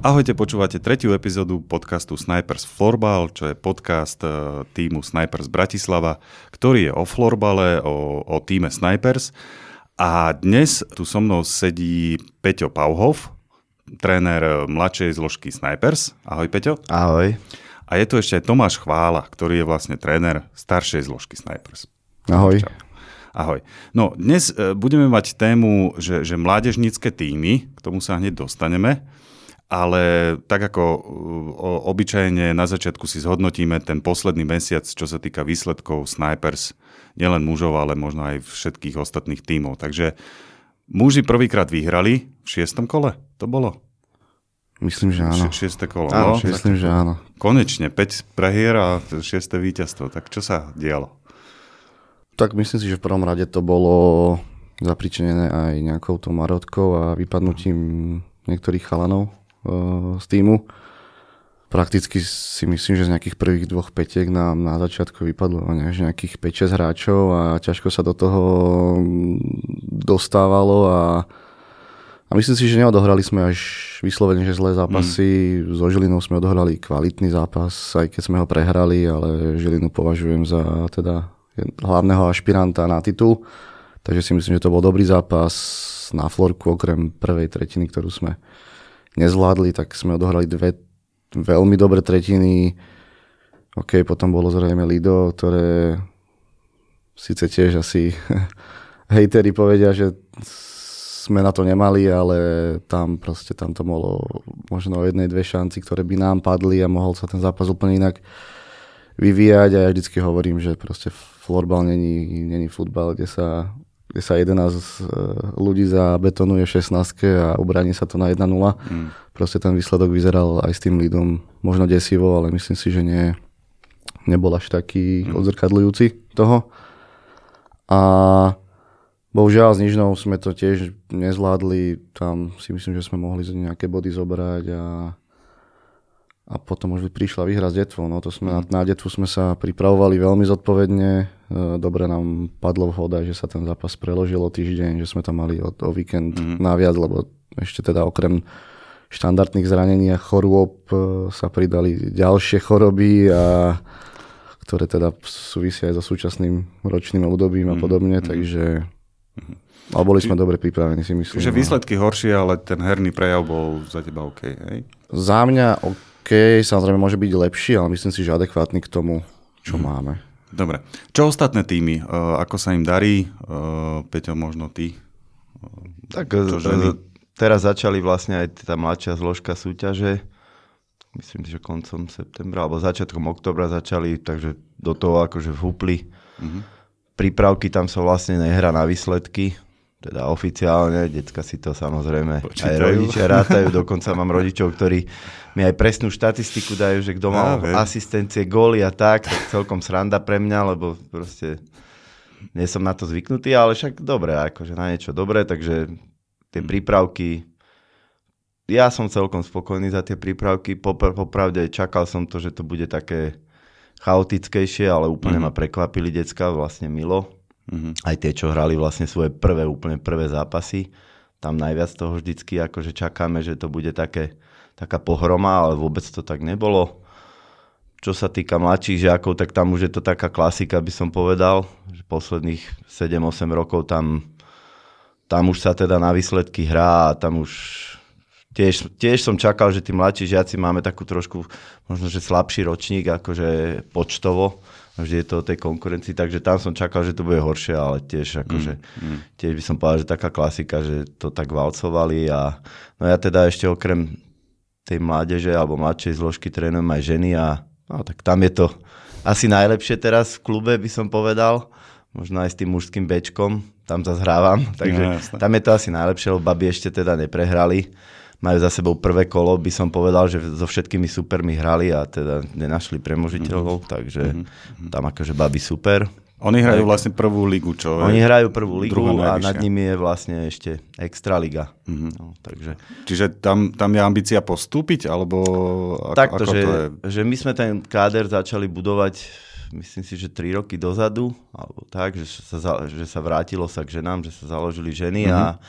Ahojte, počúvate tretiu epizódu podcastu Snipers Florbal, čo je podcast e, týmu Snipers Bratislava, ktorý je o florbale, o, o týme Snipers. A dnes tu so mnou sedí Peťo Pauhov, tréner mladšej zložky Snipers. Ahoj Peťo. Ahoj. A je tu ešte aj Tomáš Chvála, ktorý je vlastne tréner staršej zložky Snipers. Ahoj. Čau. Ahoj. No, dnes e, budeme mať tému, že, že mládežnícke týmy, k tomu sa hneď dostaneme ale tak ako uh, obyčajne na začiatku si zhodnotíme ten posledný mesiac, čo sa týka výsledkov Snipers, nielen mužov, ale možno aj všetkých ostatných tímov. Takže muži prvýkrát vyhrali v šiestom kole, to bolo? Myslím, že áno. Šieste kolo. Áno, no, myslím, že áno. Konečne, 5 prehier a šieste víťazstvo. Tak čo sa dialo? Tak myslím si, že v prvom rade to bolo zapričenené aj nejakou tou marotkou a vypadnutím niektorých chalanov z týmu. Prakticky si myslím, že z nejakých prvých dvoch petiek nám na začiatku vypadlo nejakých 5-6 hráčov a ťažko sa do toho dostávalo a, a myslím si, že neodohrali sme až vyslovene, že zlé zápasy. Mm. So Žilinou sme odohrali kvalitný zápas, aj keď sme ho prehrali, ale Žilinu považujem za teda hlavného ašpiranta na titul. Takže si myslím, že to bol dobrý zápas na florku, okrem prvej tretiny, ktorú sme nezvládli, tak sme odohrali dve veľmi dobré tretiny. OK, potom bolo zrejme Lido, ktoré síce tiež asi hejteri povedia, že sme na to nemali, ale tam proste tam to bolo možno o jednej, dve šanci, ktoré by nám padli a mohol sa ten zápas úplne inak vyvíjať a ja vždycky hovorím, že proste florbal není, není futbal, kde sa kde sa 11 e, ľudí zabetonuje v 16 a ubraní sa to na 1-0. Mm. Proste ten výsledok vyzeral aj s tým lídom možno desivo, ale myslím si, že nie, nebol až taký mm. odzrkadľujúci toho. A bohužiaľ s Nižnou sme to tiež nezvládli. Tam si myslím, že sme mohli nejaké body zobrať a a potom už prišla výhra s detvou. No to sme, mm. na detvu sme sa pripravovali veľmi zodpovedne. Dobre nám padlo vhoda, že sa ten zápas preložil o týždeň, že sme tam mali o, o víkend mm. naviac, lebo ešte teda okrem štandardných zranení a chorôb e, sa pridali ďalšie choroby, a, ktoré teda súvisia aj so súčasným ročným obdobím a mhm. podobne, mm. takže... Mm. Ale boli sme dobre pripravení, si myslím. Že no. výsledky horšie, ale ten herný prejav bol za teba OK, hej? Za mňa OK, samozrejme môže byť lepší, ale myslím si, že adekvátny k tomu, čo hmm. máme. Dobre. Čo ostatné týmy? Uh, ako sa im darí? Uh, Peťo, možno ty? Uh, tak teraz začali vlastne aj tá mladšia zložka súťaže. Myslím, že koncom septembra alebo začiatkom oktobra začali, takže do toho akože vhupli. Uh-huh. Prípravky tam sa vlastne nehrá na výsledky, teda oficiálne, decka si to samozrejme Počítajú. aj rodičia rátajú, dokonca mám rodičov, ktorí mi aj presnú štatistiku dajú, že kto mal ja, asistencie, góly a tak, tak celkom sranda pre mňa, lebo proste nie som na to zvyknutý, ale však dobre, akože na niečo dobré, takže tie prípravky, ja som celkom spokojný za tie prípravky, Popr- popravde čakal som to, že to bude také chaotickejšie, ale úplne mm. ma prekvapili decka, vlastne milo, Mm-hmm. Aj tie, čo hrali vlastne svoje prvé, úplne prvé zápasy. Tam najviac toho vždycky akože čakáme, že to bude také, taká pohroma, ale vôbec to tak nebolo. Čo sa týka mladších žiakov, tak tam už je to taká klasika, by som povedal, že posledných 7-8 rokov tam, tam už sa teda na výsledky hrá a tam už tiež, tiež som čakal, že tí mladší žiaci máme takú trošku možno, že slabší ročník, akože počtovo, vždy je to o tej konkurencii, takže tam som čakal, že to bude horšie, ale tiež akože, mm, mm. tiež by som povedal, že taká klasika, že to tak valcovali a no ja teda ešte okrem tej mládeže alebo mladšej zložky trénujem aj ženy a no, tak tam je to asi najlepšie teraz v klube, by som povedal. Možno aj s tým mužským bečkom, tam zase hrávam, takže no, tam je to asi najlepšie, lebo baby ešte teda neprehrali majú za sebou prvé kolo, by som povedal, že so všetkými supermi hrali a teda nenašli premožiteľov, mm-hmm. takže mm-hmm. tam akože babi super. Oni hrajú vlastne prvú ligu, čo Oni hrajú prvú ligu a nad nimi je vlastne ešte extra liga. Mm-hmm. No, takže... Čiže tam, tam je ambícia postúpiť, alebo ako, Takto, ako že, to je? že my sme ten káder začali budovať myslím si, že 3 roky dozadu, alebo tak, že sa, že sa vrátilo sa k ženám, že sa založili ženy mm-hmm. a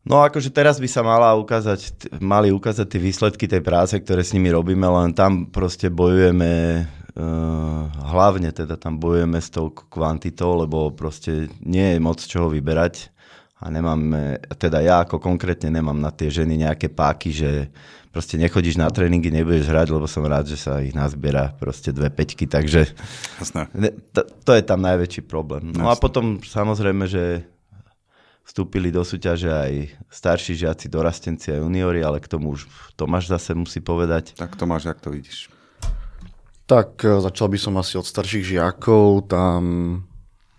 No akože teraz by sa mala ukázať, mali ukázať tie výsledky tej práce, ktoré s nimi robíme, len tam proste bojujeme uh, hlavne teda tam bojujeme s tou kvantitou, lebo proste nie je moc čoho vyberať a nemáme, teda ja ako konkrétne nemám na tie ženy nejaké páky, že proste nechodíš na tréningy, nebudeš hrať, lebo som rád, že sa ich nazbiera proste dve peťky, takže Ne, to, to je tam najväčší problém. No Jasné. a potom samozrejme, že vstúpili do súťaže aj starší žiaci, dorastenci a juniori, ale k tomu už Tomáš zase musí povedať. Tak Tomáš, jak to vidíš? Tak e, začal by som asi od starších žiakov, tam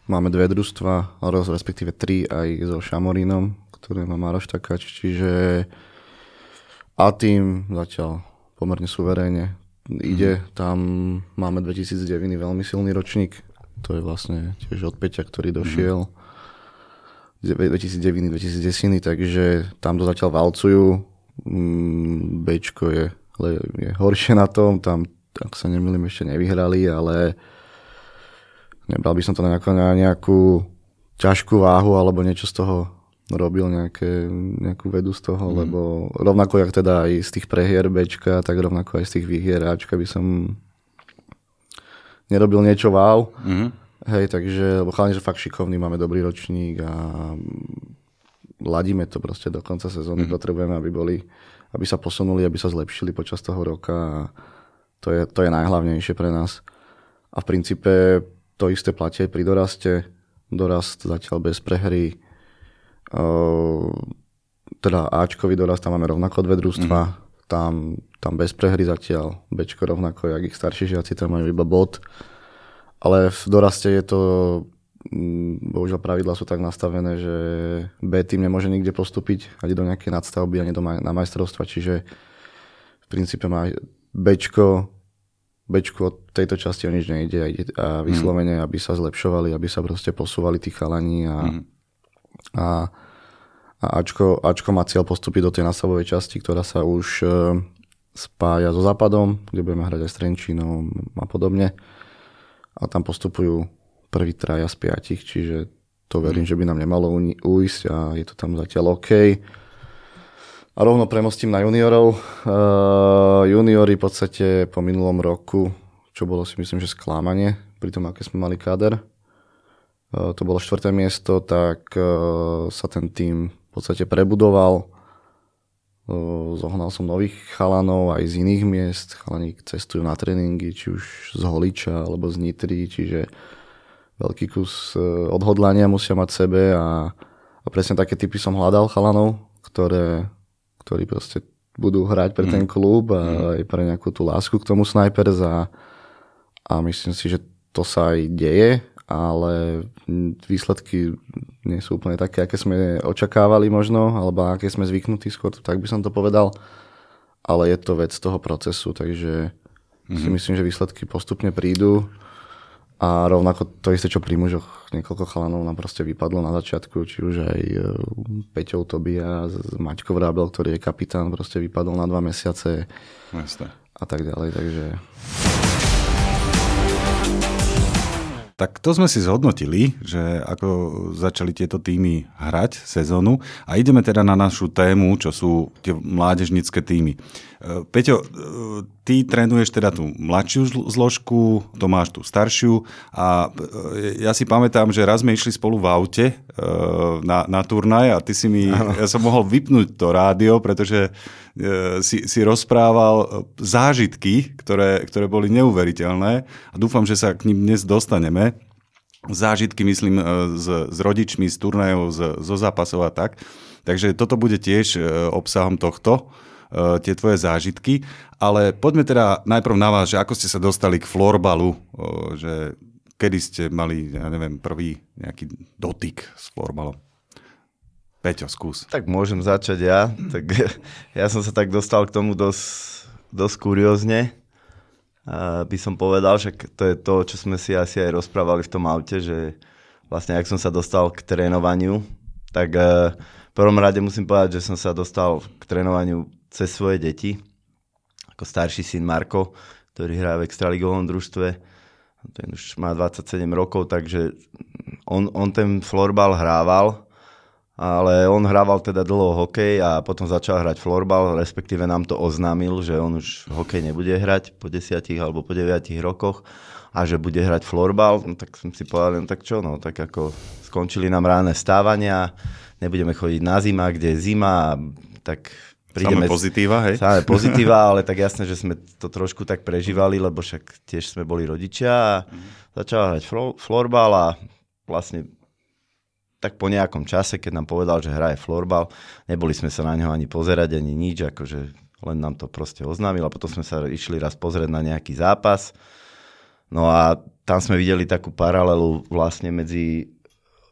máme dve družstva, respektíve tri aj so Šamorínom, ktoré má Maroš Takáč, čiže a tým zatiaľ pomerne suverénne ide. Mm. Tam máme 2009 veľmi silný ročník, to je vlastne tiež od Peťa, ktorý došiel. Mm 2009-2010, takže tam to zatiaľ valcujú. Mm, Bčko je, je horšie na tom, tam, ak sa nemýlim, ešte nevyhrali, ale nebral by som to na nejakú, na nejakú ťažkú váhu alebo niečo z toho robil nejaké, nejakú vedu z toho, mm. lebo rovnako jak teda aj z tých prehier Bčka, tak rovnako aj z tých výhier Ačka by som nerobil niečo wow. Mm. Hej, takže, lebo chalani, že fakt šikovný, máme dobrý ročník a ladíme to proste do konca sezóny. Mm. Potrebujeme, aby boli, aby sa posunuli, aby sa zlepšili počas toho roka a to je, to je najhlavnejšie pre nás. A v princípe to isté platí aj pri doraste. Dorast zatiaľ bez prehry. Uh, teda Ačkový dorast, tam máme rovnako dve družstva. Mm. Tam, tam bez prehry zatiaľ. Bčko rovnako, jak ich starší žiaci, tam majú iba bod ale v doraste je to, mm, bohužiaľ pravidla sú tak nastavené, že B tým nemôže nikde postúpiť ani do nejakej nadstavby, ani do maj- na majstrovstva, čiže v princípe má Bčko, Bčko od tejto časti o nič nejde a, ide, a vyslovene, mm. aby sa zlepšovali, aby sa proste posúvali tí chalani a, mm. a, a Ačko, Ačko má cieľ postúpiť do tej nastavovej časti, ktorá sa už e, spája so Západom, kde budeme hrať aj s Trenčínom a podobne a tam postupujú prvý traja z piatich, čiže to verím, že by nám nemalo ujsť a je to tam zatiaľ OK. A rovno premostím na juniorov. Uh, juniori v podstate po minulom roku, čo bolo si myslím, že sklámanie, pri tom, aké sme mali káder, uh, to bolo štvrté miesto, tak uh, sa ten tým v podstate prebudoval Zohnal som nových chalanov aj z iných miest. Chalani cestujú na tréningy, či už z Holiča alebo z Nitry, čiže veľký kus e, odhodlania musia mať sebe a, a presne také typy som hľadal chalanov, ktoré, ktorí proste budú hrať pre ten mhm. klub a mm. aj pre nejakú tú lásku k tomu Snipers a, a myslím si, že to sa aj deje ale výsledky nie sú úplne také, aké sme očakávali možno, alebo aké sme zvyknutí skôr, tak by som to povedal. Ale je to vec toho procesu, takže mm-hmm. si mhm. myslím, že výsledky postupne prídu. A rovnako to isté, čo pri mužoch, niekoľko chalanov nám proste vypadlo na začiatku, či už aj e, Peťou Tobia, Maťko Vrábel, ktorý je kapitán, proste vypadol na dva mesiace Jasne. a tak ďalej, takže... Tak to sme si zhodnotili, že ako začali tieto týmy hrať sezónu. A ideme teda na našu tému, čo sú tie mládežnické týmy. E, Peťo, e, ty trénuješ teda tú mladšiu zložku, Tomáš tú staršiu. A e, ja si pamätám, že raz sme išli spolu v aute na, na turnaj a ty si mi, ja som mohol vypnúť to rádio, pretože si, si rozprával zážitky, ktoré, ktoré boli neuveriteľné a dúfam, že sa k ním dnes dostaneme. Zážitky, myslím, s, s rodičmi, z turnajov, z, zo zápasov a tak. Takže toto bude tiež obsahom tohto, tie tvoje zážitky. Ale poďme teda najprv na vás, že ako ste sa dostali k florbalu, že kedy ste mali, ja neviem, prvý nejaký dotyk s florbalom. Peťo, skús. Tak môžem začať ja. Tak ja som sa tak dostal k tomu dosť, dosť kuriózne. A by som povedal, že to je to, čo sme si asi aj rozprávali v tom aute, že vlastne ak som sa dostal k trénovaniu, tak e, v prvom rade musím povedať, že som sa dostal k trénovaniu cez svoje deti. Ako starší syn Marko, ktorý hrá v extraligovom družstve. Ten už má 27 rokov, takže on, on ten florbal hrával ale on hrával teda dlho hokej a potom začal hrať florbal, respektíve nám to oznámil, že on už hokej nebude hrať po desiatich alebo po deviatich rokoch a že bude hrať florbal, no tak som si povedal, no tak čo, no tak ako skončili nám ráne stávania, nebudeme chodiť na zima, kde je zima, tak prídeme... Samé pozitíva, hej? Samé pozitíva, ale tak jasné, že sme to trošku tak prežívali, lebo však tiež sme boli rodičia a mm. začal hrať florbal a vlastne tak po nejakom čase, keď nám povedal, že hraje florbal, neboli sme sa na neho ani pozerať, ani nič, akože len nám to proste oznámil a potom sme sa išli raz pozrieť na nejaký zápas. No a tam sme videli takú paralelu vlastne medzi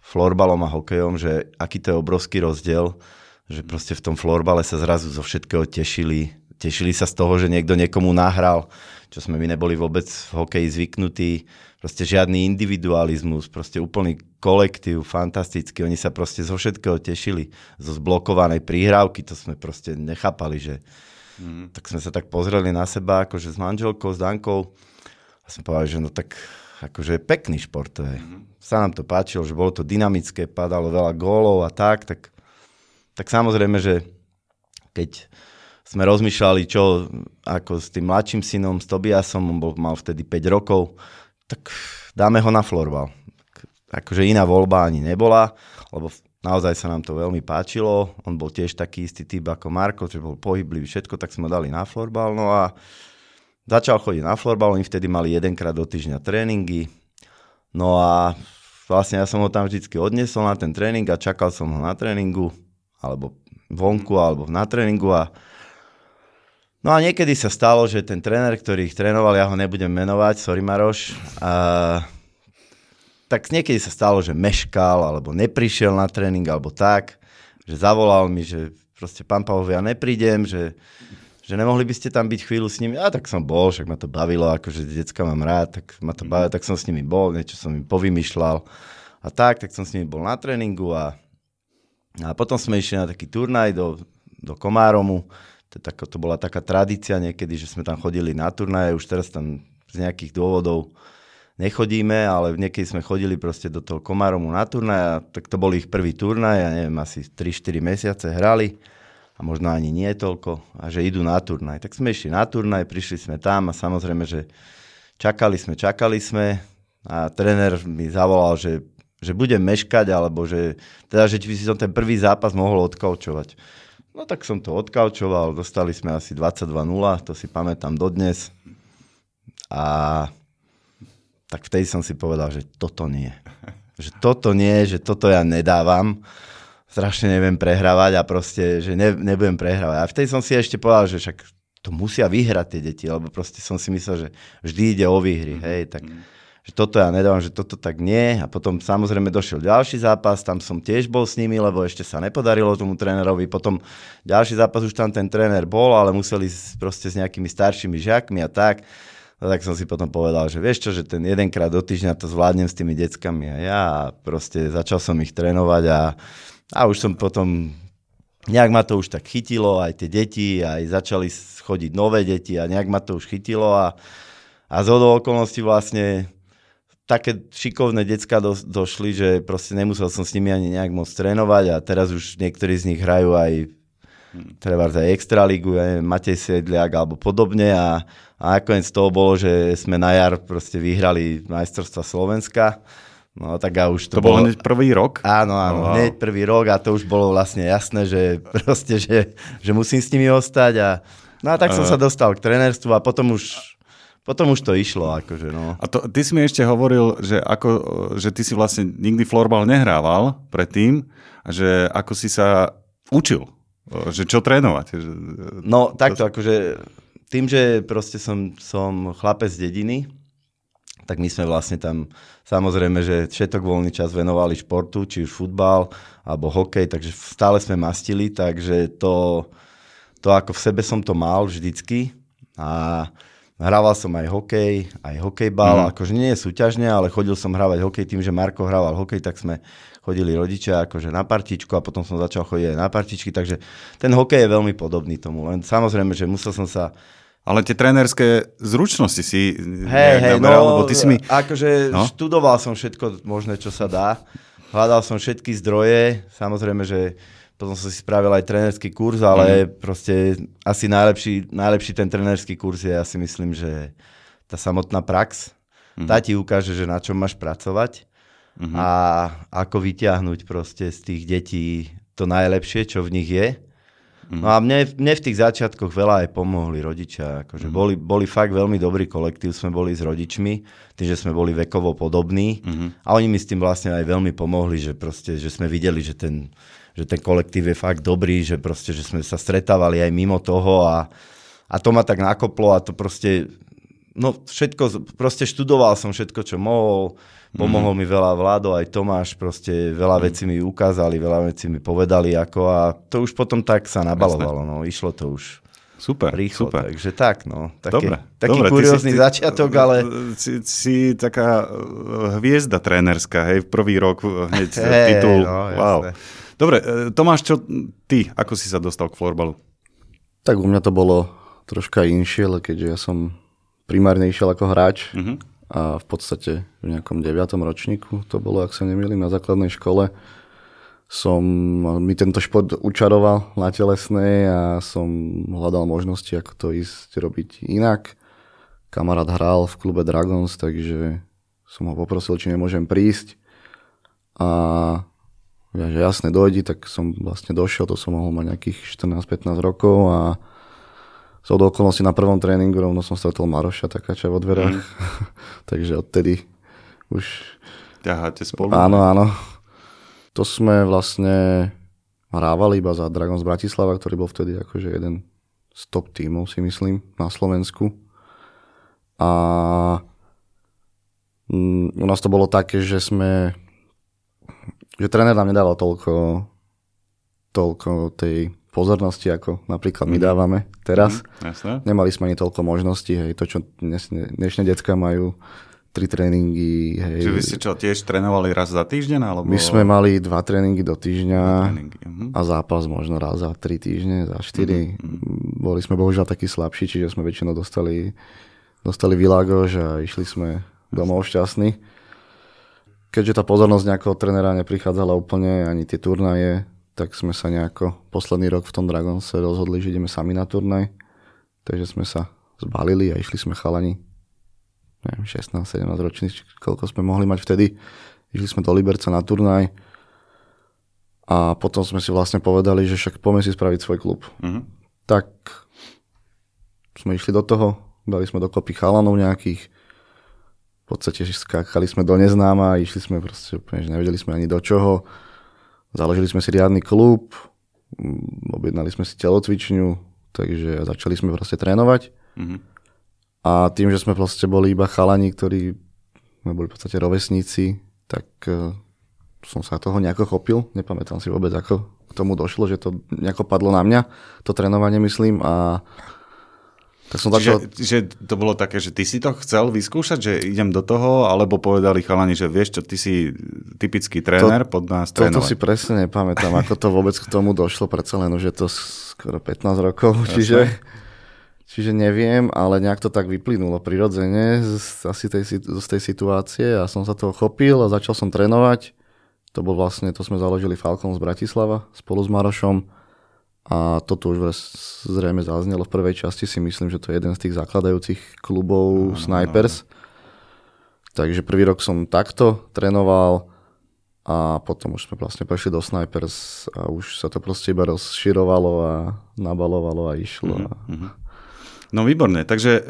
florbalom a hokejom, že aký to je obrovský rozdiel, že proste v tom florbale sa zrazu zo všetkého tešili. Tešili sa z toho, že niekto niekomu nahral, čo sme my neboli vôbec v hokeji zvyknutí. Proste žiadny individualizmus, proste úplný kolektív, fantastický. Oni sa proste zo všetkého tešili. Zo zblokovanej príhrávky, to sme proste nechápali, že... Mm. Tak sme sa tak pozreli na seba, akože s manželkou, s Dankou. A sme povedali, že no tak akože pekný šport to je. Mm. Sa nám to páčilo, že bolo to dynamické, padalo veľa gólov a tak, tak, tak samozrejme, že keď sme rozmýšľali, čo ako s tým mladším synom, s Tobiasom, on bol, mal vtedy 5 rokov, tak dáme ho na florbal. Akože iná voľba ani nebola, lebo naozaj sa nám to veľmi páčilo. On bol tiež taký istý typ ako Marko, že bol pohyblivý všetko, tak sme ho dali na florbal. No a začal chodiť na florbal, oni vtedy mali jedenkrát do týždňa tréningy. No a vlastne ja som ho tam vždy odnesol na ten tréning a čakal som ho na tréningu, alebo vonku, alebo na tréningu a No a niekedy sa stalo, že ten tréner, ktorý ich trénoval, ja ho nebudem menovať, sorry Maroš, a, tak niekedy sa stalo, že meškal, alebo neprišiel na tréning, alebo tak, že zavolal mi, že proste pán Pavov, ja neprídem, že, že nemohli by ste tam byť chvíľu s nimi. A tak som bol, však ma to bavilo, akože decka mám rád, tak ma to bavilo, tak som s nimi bol, niečo som im povymýšľal. A tak, tak som s nimi bol na tréningu a, a potom sme išli na taký turnaj do, do Komáromu, to, tak, to bola taká tradícia niekedy, že sme tam chodili na turnaje, už teraz tam z nejakých dôvodov nechodíme, ale niekedy sme chodili proste do toho Komaromu na turnaj, tak to bol ich prvý turnaj, ja neviem, asi 3-4 mesiace hrali a možno ani nie toľko, a že idú na turnaj. Tak sme išli na turnaj, prišli sme tam a samozrejme, že čakali sme, čakali sme a tréner mi zavolal, že, že budem meškať, alebo že, teda, že by si som ten prvý zápas mohol odkaučovať. No tak som to odkaučoval, dostali sme asi 22-0, to si pamätám dodnes. A tak vtedy som si povedal, že toto nie. Že toto nie, že toto ja nedávam. Strašne neviem prehrávať a proste, že ne, nebudem prehrávať. A vtedy som si ešte povedal, že však to musia vyhrať tie deti, lebo proste som si myslel, že vždy ide o výhry, mm-hmm. hej, tak mm-hmm že toto ja nedávam, že toto tak nie. A potom samozrejme došiel ďalší zápas, tam som tiež bol s nimi, lebo ešte sa nepodarilo tomu trénerovi. Potom ďalší zápas už tam ten tréner bol, ale museli proste s nejakými staršími žiakmi a tak. No, tak som si potom povedal, že vieš čo, že ten jedenkrát do týždňa to zvládnem s tými deckami a ja a proste začal som ich trénovať a, a už som potom nejak ma to už tak chytilo, aj tie deti, aj začali chodiť nové deti a nejak ma to už chytilo a, a z okolností vlastne také šikovné decka do, došli, že proste nemusel som s nimi ani nejak moc trénovať a teraz už niektorí z nich hrajú aj treba aj Extraligu, ja neviem, Matej Sedliak alebo podobne a, a nakoniec toho bolo, že sme na jar proste vyhrali majstrovstva Slovenska. No tak a už to, to bolo... hneď prvý rok? Áno, áno, wow. hneď prvý rok a to už bolo vlastne jasné, že proste, že, že musím s nimi ostať a no a tak som sa dostal k trenerstvu a potom už potom už to išlo. Akože, no. A to, ty si mi ešte hovoril, že, ako, že ty si vlastne nikdy florbal nehrával predtým a že ako si sa učil, že čo trénovať. No takto, akože tým, že proste som, som chlapec z dediny, tak my sme vlastne tam, samozrejme, že všetok voľný čas venovali športu, či už futbal, alebo hokej, takže stále sme mastili, takže to, to ako v sebe som to mal vždycky a Hrával som aj hokej, aj hokejbal, mm. akože nie je súťažne, ale chodil som hrávať hokej tým, že Marko hrával hokej, tak sme chodili rodičia akože na partičku a potom som začal chodiť aj na partičky, takže ten hokej je veľmi podobný tomu, len samozrejme, že musel som sa ale tie trénerské zručnosti si hey, hey, no, lebo ty si mi... akože no? študoval som všetko možné, čo sa dá, hľadal som všetky zdroje, samozrejme, že potom som si spravil aj trénerský kurz, ale mm. proste asi najlepší, najlepší ten trénerský kurz je, ja si myslím, že tá samotná prax. Mm. Tá ti ukáže, že na čom máš pracovať mm. a ako vyťahnuť proste z tých detí to najlepšie, čo v nich je. Mm. No a mne, mne v tých začiatkoch veľa aj pomohli rodičia. Akože mm. boli, boli fakt veľmi dobrý kolektív, sme boli s rodičmi, tým, že sme boli vekovo podobní. Mm. A oni mi s tým vlastne aj veľmi pomohli, že, proste, že sme videli, že ten, že ten kolektív je fakt dobrý, že, proste, že sme sa stretávali aj mimo toho a, a to ma tak nakoplo a to proste, no všetko, proste študoval som všetko, čo mohol Pomohol mm. mi veľa Vlado, aj Tomáš, proste veľa mm. vecí mi ukázali, veľa vecí mi povedali, ako a to už potom tak sa nabalovalo, no, išlo to už. Super, rýchlo, super. Takže tak, no. Také, dobre, taký dobre, kuriózny si, začiatok, ale... Si, si taká e, hviezda trénerská, hej, v prvý rok hneď hey, titul. No, wow. Dobre, e, Tomáš, čo ty, ako si sa dostal k florbalu? Tak u mňa to bolo troška inšie, keďže ja som primárne išiel ako hráč, mm-hmm a v podstate v nejakom 9. ročníku to bolo, ak sa nemýlim, na základnej škole som mi tento šport učaroval na telesnej a som hľadal možnosti, ako to ísť robiť inak. Kamarát hral v klube Dragons, takže som ho poprosil, či nemôžem prísť. A ja, že jasne dojdi, tak som vlastne došiel, to som mohol mať nejakých 14-15 rokov a z okolností na prvom tréningu rovno som stretol Maroša Takáča vo dverách. Mm. Takže odtedy už... Ťaháte spolu? Áno, áno. To sme vlastne hrávali iba za Dragons Bratislava, ktorý bol vtedy akože jeden z top tímov, si myslím, na Slovensku. A mm, u nás to bolo také, že sme že tréner nám nedával toľko toľko tej pozornosti, ako napríklad my mhm. dávame teraz. Mm, jasne. Nemali sme ani toľko možností, hej, to, čo dnes, dnešné decka majú, tri tréningy. Hej. Čiže vy ste čo, tiež trénovali raz za týždeň? Alebo... My sme mali dva tréningy do týždňa tréningy, uh-huh. a zápas možno raz za tri týždne, za štyri. Uh-huh. Boli sme bohužiaľ takí slabší, čiže sme väčšinou dostali, dostali Vilagož a išli sme domov šťastní. Keďže tá pozornosť nejakého trenera neprichádzala úplne, ani tie turnaje, tak sme sa nejako posledný rok v tom Dragonse rozhodli, že ideme sami na turnaj. Takže sme sa zbalili a išli sme chalani neviem, 16-17 roční, koľko sme mohli mať vtedy. Išli sme do Liberca na turnaj a potom sme si vlastne povedali, že však poďme si spraviť svoj klub. Mm-hmm. Tak sme išli do toho, dali sme dokopy chalanov nejakých, v podstate skákali sme do neznáma išli sme proste úplne, že nevedeli sme ani do čoho Založili sme si riadny klub, mm, objednali sme si telocvičňu, takže začali sme proste trénovať. Mm-hmm. A tým, že sme proste boli iba chalani, ktorí sme boli v podstate rovesníci, tak uh, som sa toho nejako chopil. Nepamätám si vôbec, ako k tomu došlo, že to nejako padlo na mňa, to trénovanie myslím. A tak som začal... Čiže, že to bolo také, že ty si to chcel vyskúšať, že idem do toho, alebo povedali chalani, že vieš čo, ty si typický tréner, to, pod nás trénovať. Toto si presne nepamätám, ako to vôbec k tomu došlo, predsa len už je to skoro 15 rokov, čiže, čiže neviem, ale nejak to tak vyplynulo prirodzene z, asi tej, z tej situácie a som sa toho chopil a začal som trénovať. To bol vlastne, to sme založili Falcon z Bratislava spolu s Marošom a toto už zrejme zaznelo v prvej časti, si myslím, že to je jeden z tých zakladajúcich klubov no, Snipers. No, no. Takže prvý rok som takto trénoval a potom už sme vlastne prešli do Snipers a už sa to proste iba rozširovalo a nabalovalo a išlo. Mm-hmm. A... No výborne, takže e,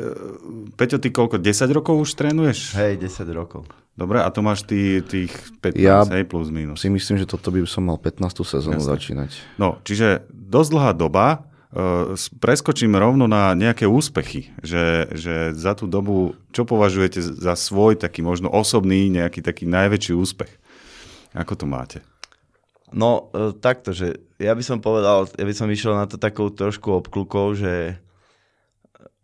Peťo, ty koľko, 10 rokov už trénuješ? Hej, 10 rokov. Dobre, a to máš ty, tých 15, ja hej, plus minus. si myslím, že toto by som mal 15. sezónu Jasne. začínať. No, čiže dosť dlhá doba, Uh, preskočím rovno na nejaké úspechy, že, že za tú dobu, čo považujete za svoj taký možno osobný, nejaký taký najväčší úspech? Ako to máte? No, uh, takto, že ja by som povedal, ja by som išiel na to takou trošku obklukou, že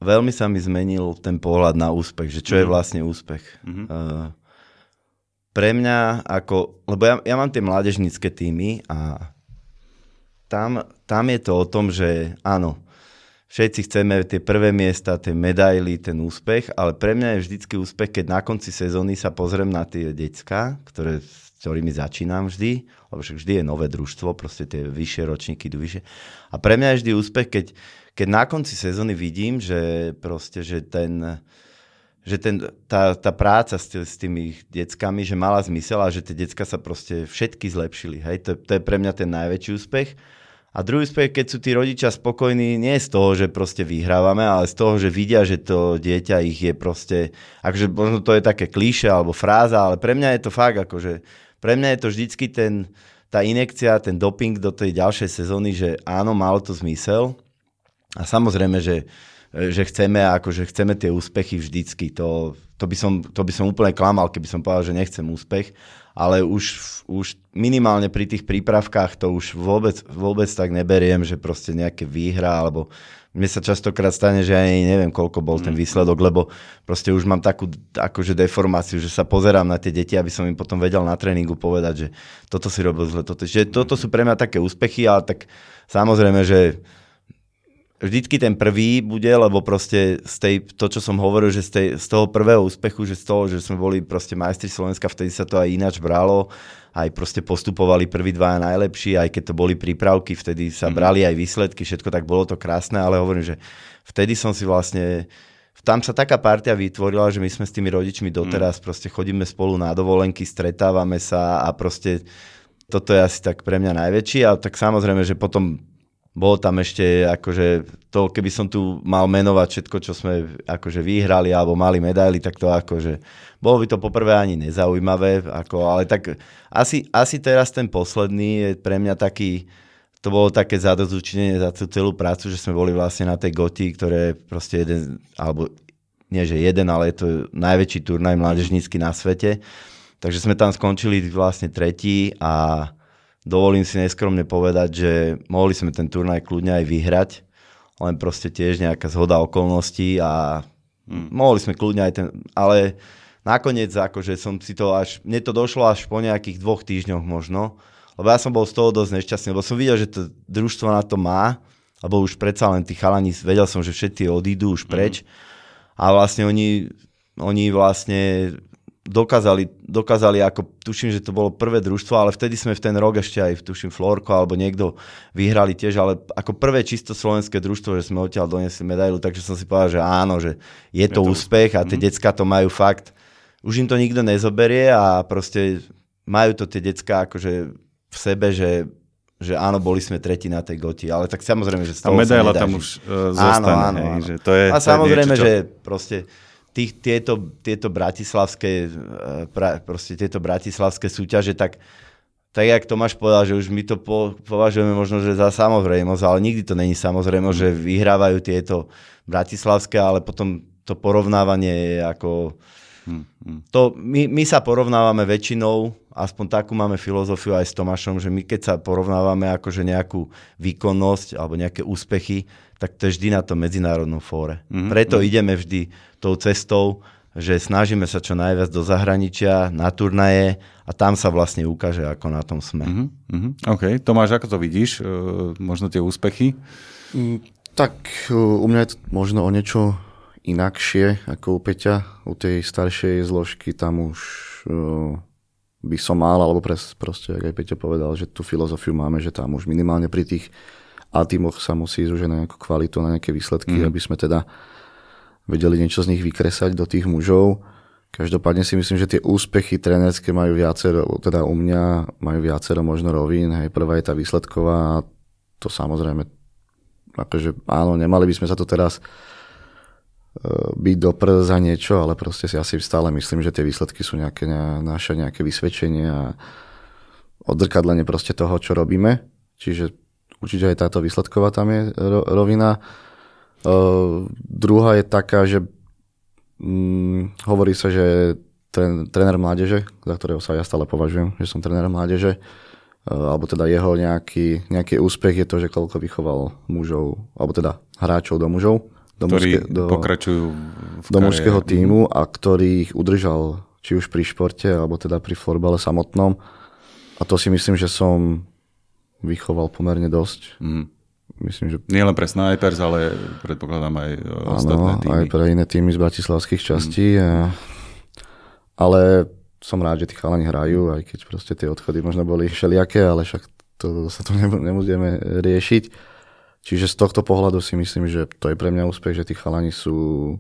veľmi sa mi zmenil ten pohľad na úspech, že čo mm. je mhm. vlastne úspech. Mm-hmm. Uh, pre mňa ako, lebo ja, ja mám tie mládežnícke týmy a tam, tam je to o tom, že áno, všetci chceme tie prvé miesta, tie medaily, ten úspech, ale pre mňa je vždycky úspech, keď na konci sezóny sa pozriem na tie decka, ktoré, s ktorými začínam vždy, lebo však vždy je nové družstvo, proste tie vyššie ročníky idú vyššie. A pre mňa je vždy úspech, keď, keď na konci sezóny vidím, že proste, že ten, že ten, tá, tá práca s, s tými deckami, že mala zmysel a že tie decka sa proste všetky zlepšili. Hej? To, to je pre mňa ten najväčší úspech. A druhý úspech, keď sú tí rodičia spokojní, nie z toho, že proste vyhrávame, ale z toho, že vidia, že to dieťa ich je proste, akože možno to je také klíše alebo fráza, ale pre mňa je to fakt, akože pre mňa je to vždycky ten, tá inekcia, ten doping do tej ďalšej sezóny, že áno, malo to zmysel. A samozrejme, že že chceme, akože chceme tie úspechy vždycky. To, to, by som, to by som úplne klamal, keby som povedal, že nechcem úspech, ale už, už minimálne pri tých prípravkách to už vôbec, vôbec tak neberiem, že proste nejaké výhra, alebo mne sa častokrát stane, že ani neviem, koľko bol ten mm. výsledok, lebo proste už mám takú akože deformáciu, že sa pozerám na tie deti, aby som im potom vedel na tréningu povedať, že toto si robil zle, toto, že toto sú pre mňa také úspechy, ale tak samozrejme, že vždycky ten prvý bude, lebo proste z tej, to, čo som hovoril, že z, tej, z toho prvého úspechu, že z toho, že sme boli proste majstri Slovenska, vtedy sa to aj ináč bralo, aj proste postupovali prví dva najlepší, aj keď to boli prípravky, vtedy sa mm. brali aj výsledky, všetko tak bolo to krásne, ale hovorím, že vtedy som si vlastne tam sa taká partia vytvorila, že my sme s tými rodičmi doteraz mm. proste chodíme spolu na dovolenky, stretávame sa a proste toto je asi tak pre mňa najväčší a tak samozrejme, že potom bolo tam ešte, akože to, keby som tu mal menovať všetko, čo sme akože vyhrali alebo mali medaily, tak to akože, bolo by to poprvé ani nezaujímavé, ako, ale tak asi, asi teraz ten posledný je pre mňa taký, to bolo také zadozučenie za tú celú prácu, že sme boli vlastne na tej goti, ktoré proste jeden, alebo nie že jeden, ale je to najväčší turnaj mládežnícky na svete. Takže sme tam skončili vlastne tretí a dovolím si neskromne povedať, že mohli sme ten turnaj kľudne aj vyhrať, len proste tiež nejaká zhoda okolností a hmm. mohli sme kľudne aj ten, ale nakoniec akože som si to až, mne to došlo až po nejakých dvoch týždňoch možno, lebo ja som bol z toho dosť nešťastný, lebo som videl, že to družstvo na to má, lebo už predsa len tí chalani, vedel som, že všetci odídu už preč mm. a vlastne oni, oni vlastne dokázali, dokázali, ako tuším, že to bolo prvé družstvo, ale vtedy sme v ten rok ešte aj, tuším, Florko alebo niekto vyhrali tiež, ale ako prvé čisto slovenské družstvo, že sme odtiaľ donesli medailu, takže som si povedal, že áno, že je to, je to úspech a tie mm. decka to majú fakt, už im to nikto nezoberie a proste majú to tie decka akože v sebe, že že áno, boli sme tretí na tej goti, ale tak samozrejme, že z toho A medaila tam už uh, zostane. Áno, áno, áno. Že to je, a samozrejme, niečo, čo... že proste tých, tieto, tieto bratislavské, eh, pra, proste tieto bratislavské súťaže, tak tak jak Tomáš povedal, že už my to po, považujeme možno že za samozrejmosť, ale nikdy to není samozrejmosť, že vyhrávajú tieto bratislavské, ale potom to porovnávanie je ako... Hmm, hmm. To, my, my sa porovnávame väčšinou, aspoň takú máme filozofiu aj s Tomášom, že my keď sa porovnávame akože nejakú výkonnosť alebo nejaké úspechy, tak to je vždy na tom medzinárodnom fóre. Mm-hmm. Preto mm-hmm. ideme vždy tou cestou, že snažíme sa čo najviac do zahraničia, na turnaje a tam sa vlastne ukáže, ako na tom sme. Mm-hmm. OK. Tomáš, ako to vidíš? E, možno tie úspechy? Mm, tak e, u mňa je to možno o niečo inakšie ako u Peťa. U tej staršej zložky tam už e, by som mal, alebo pres, proste, ako aj Peťo povedal, že tú filozofiu máme, že tam už minimálne pri tých a týmoch sa musí ísť už na nejakú kvalitu, na nejaké výsledky, mm. aby sme teda vedeli niečo z nich vykresať do tých mužov. Každopádne si myslím, že tie úspechy trénerské majú viacero, teda u mňa majú viacero možno rovín. Hej, prvá je tá výsledková a to samozrejme, akože áno, nemali by sme sa to teraz byť do za niečo, ale proste si asi stále myslím, že tie výsledky sú nejaké naše nejaké vysvedčenie a odzrkadlenie proste toho, čo robíme. Čiže Určite aj táto výsledková tam je rovina. Uh, druhá je taká, že um, hovorí sa, že tren, tréner mládeže, za ktorého sa ja stále považujem, že som tréner mládeže, uh, alebo teda jeho nejaký, nejaký úspech je to, že koľko vychoval mužov, alebo teda hráčov do mužov. Do ktorí mužské, do, pokračujú v Do mužského týmu a ktorý ich udržal či už pri športe, alebo teda pri florbale samotnom. A to si myslím, že som vychoval pomerne dosť. Mm. myslím, že... Nie len pre Snipers, ale predpokladám aj e, ostatné týmy. aj pre iné týmy z bratislavských častí. Mm. Ale som rád, že tí chalani hrajú, aj keď proste tie odchody možno boli všelijaké, ale však to sa tu nemusíme riešiť. Čiže z tohto pohľadu si myslím, že to je pre mňa úspech, že tí chalani sú,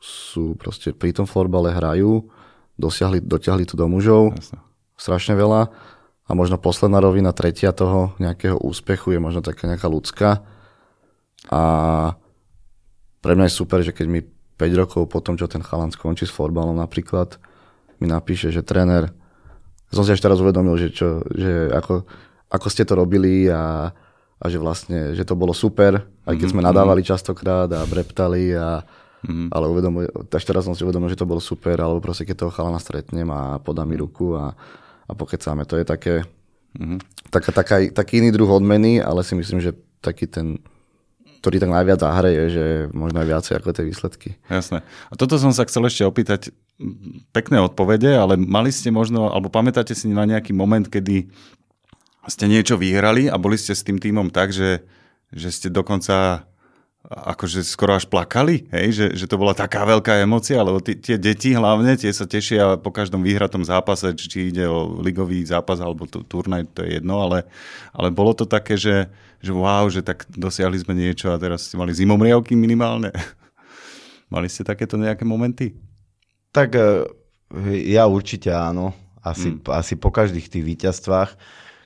sú proste pri tom florbale hrajú, dosiahli, dotiahli to do mužov, Jasne. strašne veľa. A možno posledná rovina, tretia toho nejakého úspechu je možno taká nejaká ľudská. A pre mňa je super, že keď mi 5 rokov po tom, čo ten chalan skončí s florbalom napríklad, mi napíše, že tréner, som si až teraz uvedomil, že, čo, že ako, ako ste to robili a a že vlastne, že to bolo super, aj keď sme mhm, nadávali mhm. častokrát a breptali a Mm-hmm. Ale uvedomuj, až teraz som si uvedomil, že to bolo super, alebo proste keď toho chalana stretnem a podá mi ruku a, a pokecáme. To je také, mm-hmm. taká, taká, taký iný druh odmeny, ale si myslím, že taký ten, ktorý tak najviac zahreje, že možno aj viacej ako tie výsledky. Jasné. A toto som sa chcel ešte opýtať, pekné odpovede, ale mali ste možno, alebo pamätáte si na nejaký moment, kedy ste niečo vyhrali a boli ste s tým týmom tak, že, že ste dokonca akože skoro až plakali, hej? Že, že to bola taká veľká emocia, lebo t- tie deti hlavne, tie sa tešia po každom výhratom zápase, či ide o ligový zápas alebo t- turnaj, to je jedno, ale, ale bolo to také, že, že wow, že tak dosiahli sme niečo a teraz ste mali zimomriavky minimálne. mali ste takéto nejaké momenty? Tak e, ja určite áno. Asi, mm. asi po každých tých víťazstvách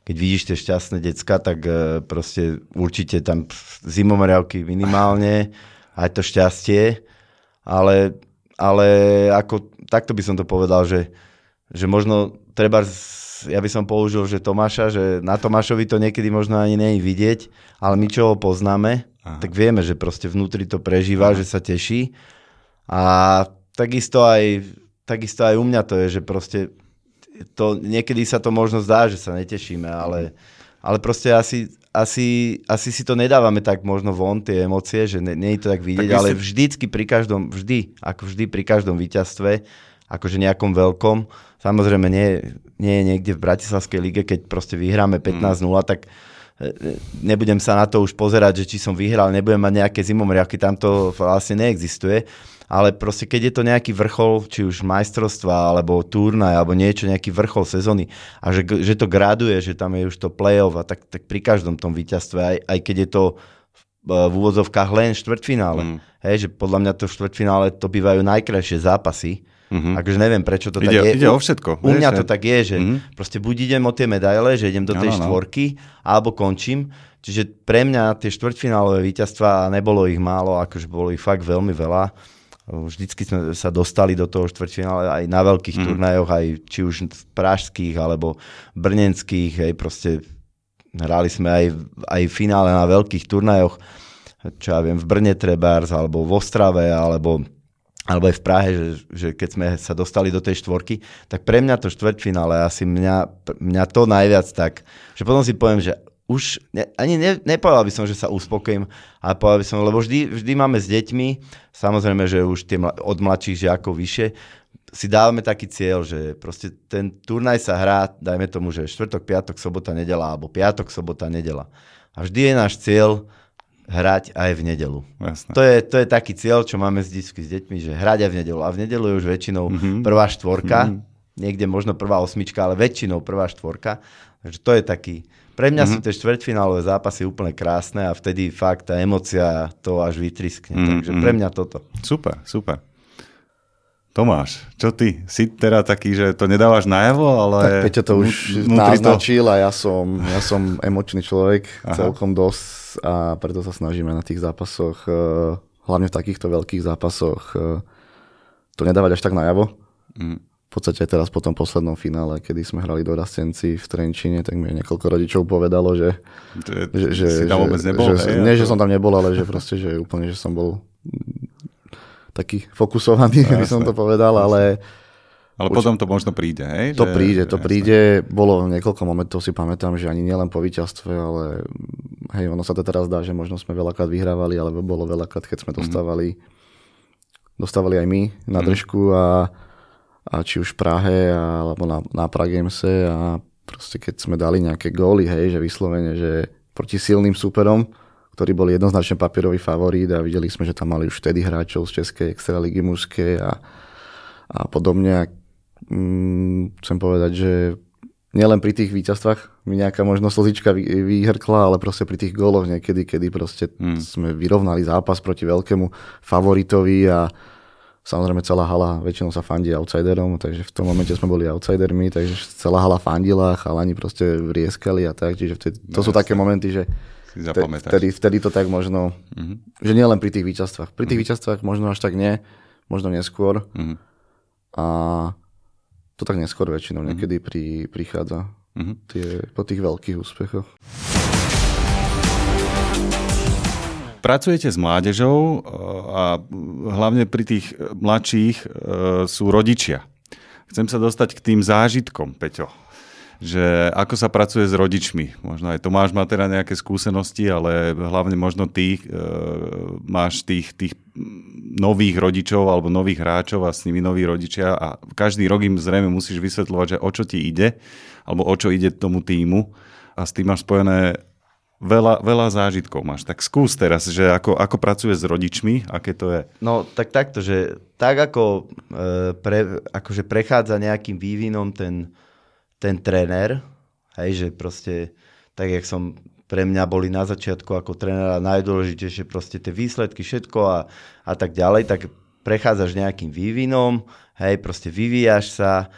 keď vidíš tie šťastné decka, tak e, proste určite tam zimomriavky minimálne, aj to šťastie, ale, ale ako, takto by som to povedal, že, že možno treba, ja by som použil, že Tomáša, že na Tomášovi to niekedy možno ani nie je vidieť, ale my čo ho poznáme, Aha. tak vieme, že proste vnútri to prežíva, Aha. že sa teší a takisto aj, takisto aj u mňa to je, že proste to, niekedy sa to možno zdá, že sa netešíme, ale, ale proste asi, asi, asi si to nedávame tak možno von, tie emócie, že nie, nie je to tak vidieť, tak ale si... vždycky pri každom, vždy, ako vždy pri každom víťazstve, akože nejakom veľkom, samozrejme nie, nie je niekde v Bratislavskej lige, keď proste vyhráme 15-0, mm. tak e, e, nebudem sa na to už pozerať, že či som vyhral, nebudem mať nejaké zimomriavky, tam to vlastne neexistuje ale proste keď je to nejaký vrchol, či už majstrovstva, alebo turnaj, alebo niečo, nejaký vrchol sezóny a že, že to graduje, že tam je už to play-off a tak, tak pri každom tom víťazstve, aj, aj keď je to v úvodzovkách len štvrťfinále. Mm. Hej, že podľa mňa to štvrťfinále to bývajú najkrajšie zápasy. Mm-hmm. Takže neviem, prečo to ide, tak je. Ide o všetko. U mňa to tak je, že mm-hmm. proste buď idem o tie medaile, že idem do tej ano, štvorky, alebo končím. Čiže pre mňa tie štvrťfinálové víťazstva, nebolo ich málo, akože bolo ich fakt veľmi veľa Vždycky sme sa dostali do toho štvrťfinále aj na veľkých mm. turnajoch, aj či už pražských alebo brnenských, hej, proste hrali sme aj, aj finále na veľkých turnajoch, čo ja viem, v Brne Trebárs, alebo v Ostrave, alebo, alebo aj v Prahe, že, že keď sme sa dostali do tej štvorky, tak pre mňa to štvrťfinále asi mňa, mňa to najviac tak, že potom si poviem, že už ne, ani ne, nepovedal by som, že sa uspokojím, ale povedal by som, lebo vždy, vždy máme s deťmi, samozrejme, že už tie od mladších žiakov vyššie, si dávame taký cieľ, že proste ten turnaj sa hrá, dajme tomu, že štvrtok, piatok, sobota, nedela, alebo piatok, sobota, nedela. A vždy je náš cieľ hrať aj v nedelu. To je, to je taký cieľ, čo máme s, s deťmi, že hrať aj v nedelu. A v nedelu je už väčšinou mm-hmm. prvá štvorka, mm-hmm. niekde možno prvá osmička, ale väčšinou prvá štvorka. Takže to je taký, pre mňa mm-hmm. sú tie štvrťfinálové zápasy úplne krásne a vtedy fakt tá emocia to až vytriskne. Mm-hmm. Takže pre mňa toto. Super, super. Tomáš, čo ty? Si teda taký, že to nedávaš najavo, ale... Tak Peťo to už naznačil to... a ja som, ja som emočný človek Aha. celkom dosť a preto sa snažíme na tých zápasoch, eh, hlavne v takýchto veľkých zápasoch, eh, to nedávať až tak najavo. Mm v podstate teraz po tom poslednom finále, kedy sme hrali do Rastenci v Trenčine, tak mi niekoľko rodičov povedalo, že... Že, že, si tam vôbec nebol? Že, hej, nie, že som tam nebol, ale že proste, že úplne, že som bol taký fokusovaný, no, by som to povedal, ale... Ale Uč... potom to možno príde, hej? To že, príde, to jasne. príde. Bolo niekoľko momentov, si pamätám, že ani nielen po víťazstve, ale hej, ono sa to teraz dá, že možno sme veľakrát vyhrávali, ale bolo veľakrát, keď sme mhm. dostávali, mm-hmm. dostávali aj my na mhm. držku a a či už v Prahe alebo na, na Pragemse a proste keď sme dali nejaké góly, hej, že vyslovene, že proti silným súperom, ktorí boli jednoznačne papierový favorít a videli sme, že tam mali už vtedy hráčov z Českej extraligy mužskej a, a podobne. A, mm, chcem povedať, že nielen pri tých víťazstvách mi nejaká možno slzička vyhrkla, ale proste pri tých góloch niekedy, kedy proste hmm. sme vyrovnali zápas proti veľkému favoritovi a samozrejme celá hala väčšinou sa fandí outsiderom, takže v tom momente sme boli outsidermi, takže celá hala fandila, chalani proste vrieskali a tak, čiže vtedy, to no, sú jasne. také momenty, že Vtedy, vtedy to tak možno, uh-huh. že nie len pri tých víťazstvách. Pri tých uh-huh. víťazstvách možno až tak nie, možno neskôr. Uh-huh. A to tak neskôr väčšinou uh-huh. niekedy pri, prichádza uh-huh. tie, po tých veľkých úspechoch. Pracujete s mládežou e, a hlavne pri tých mladších e, sú rodičia. Chcem sa dostať k tým zážitkom, Peťo že ako sa pracuje s rodičmi. Možno aj Tomáš má teda nejaké skúsenosti, ale hlavne možno ty e, máš tých, tých nových rodičov alebo nových hráčov a s nimi noví rodičia a každý rok im zrejme musíš vysvetľovať, že o čo ti ide alebo o čo ide tomu týmu a s tým máš spojené veľa, veľa zážitkov máš. Tak skús teraz, že ako, ako pracuje s rodičmi, aké to je. No tak takto, že tak ako e, pre, akože prechádza nejakým vývinom ten, ten tréner, hej, že proste, tak jak som pre mňa boli na začiatku ako trénera najdôležitejšie proste tie výsledky, všetko a, a tak ďalej, tak prechádzaš nejakým vývinom, hej, proste vyvíjaš sa,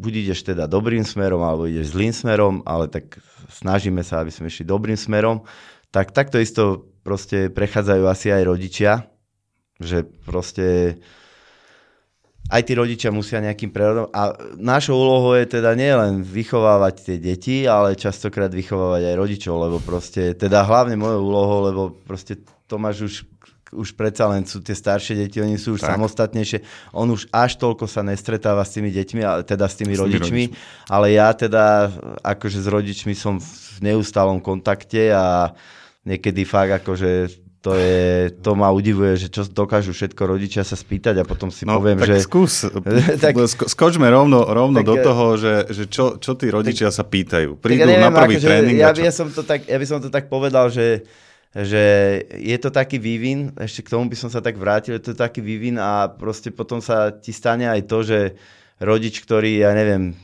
buď ideš teda dobrým smerom, alebo ideš zlým smerom, ale tak snažíme sa, aby sme išli dobrým smerom, tak takto isto proste prechádzajú asi aj rodičia, že proste aj tí rodičia musia nejakým prerodom. A našou úlohou je teda nielen vychovávať tie deti, ale častokrát vychovávať aj rodičov, lebo proste, teda hlavne mojou úlohou, lebo proste Tomáš už už predsa len sú tie staršie deti, oni sú už tak. samostatnejšie. On už až toľko sa nestretáva s tými deťmi, ale teda s tými, s tými rodičmi, rodičmi, ale ja teda akože s rodičmi som v neustálom kontakte a niekedy fakt akože to, je, to ma udivuje, že čo dokážu všetko rodičia sa spýtať a potom si no, poviem, tak že... skús, tak, skočme rovno, rovno tak, do toho, že, že čo, čo tí rodičia tak, sa pýtajú. Prídu ja neviem, na prvý akože, tréning. Ja, ja, som to tak, ja by som to tak povedal, že, že je to taký vývin, ešte k tomu by som sa tak vrátil, je to taký vývin a proste potom sa ti stane aj to, že rodič, ktorý, ja neviem,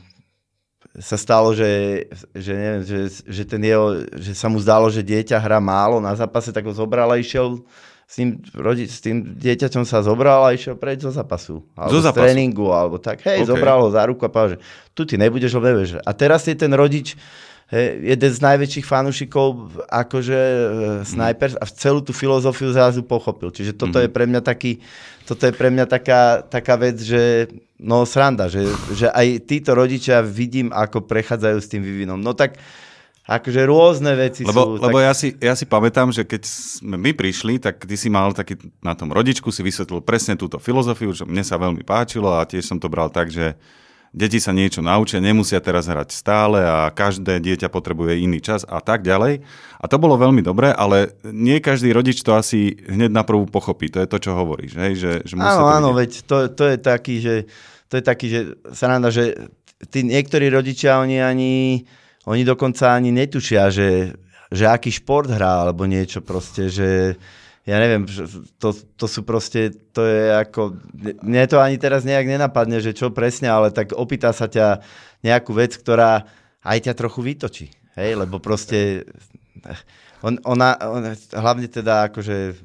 sa stalo, že, že, neviem, že, že, ten jeho, že sa mu zdalo, že dieťa hrá málo na zápase, tak ho zobral a išiel s tým, rodi, s tým dieťaťom sa zobral a išiel preč zo zápasu. Alebo zo zápasu. z tréningu, alebo tak. Hej, okay. zobral ho za ruku a povedal, že tu ty nebudeš, lebo nevieš. A teraz je ten rodič, hej, jeden z najväčších fanúšikov, akože e, sniper a celú tú filozofiu zrazu pochopil. Čiže toto mm-hmm. je pre mňa taký, toto je pre mňa taká, taká vec, že no sranda, že, že aj títo rodičia vidím, ako prechádzajú s tým vývinom. No tak akože rôzne veci lebo, sú. Lebo tak... ja, si, ja si pamätám, že keď sme my prišli, tak ty si mal taký na tom rodičku, si vysvetlil presne túto filozofiu, že mne sa veľmi páčilo a tiež som to bral tak, že deti sa niečo naučia, nemusia teraz hrať stále a každé dieťa potrebuje iný čas a tak ďalej. A to bolo veľmi dobré, ale nie každý rodič to asi hneď na prvú pochopí. To je to, čo hovoríš. Hej? Že, že áno, áno, veď to, to je taký, že to je taký, že sa dá, že tí niektorí rodičia, oni ani, oni dokonca ani netušia, že, že aký šport hrá, alebo niečo proste, že ja neviem, to, to sú proste, to je ako, mne to ani teraz nejak nenapadne, že čo presne, ale tak opýta sa ťa nejakú vec, ktorá aj ťa trochu vytočí, hej, lebo proste on, ona, on, hlavne teda akože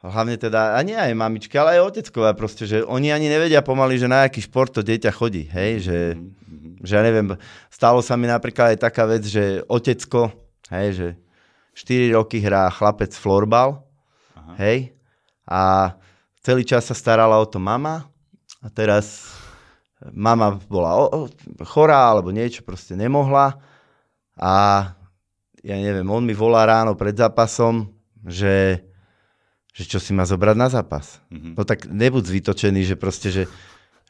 hlavne teda, a nie aj mamičky, ale aj oteckové proste, že oni ani nevedia pomaly, že na aký šport to dieťa chodí, hej, že, mm-hmm. Že ja neviem, stalo sa mi napríklad aj taká vec, že otecko, hej, že 4 roky hrá chlapec florbal, Aha. hej, a celý čas sa starala o to mama a teraz mama bola o, o, chorá alebo niečo, proste nemohla a ja neviem, on mi volá ráno pred zápasom, že, že čo si má zobrať na zápas. Mm-hmm. No tak nebuď vytočený, že proste, že,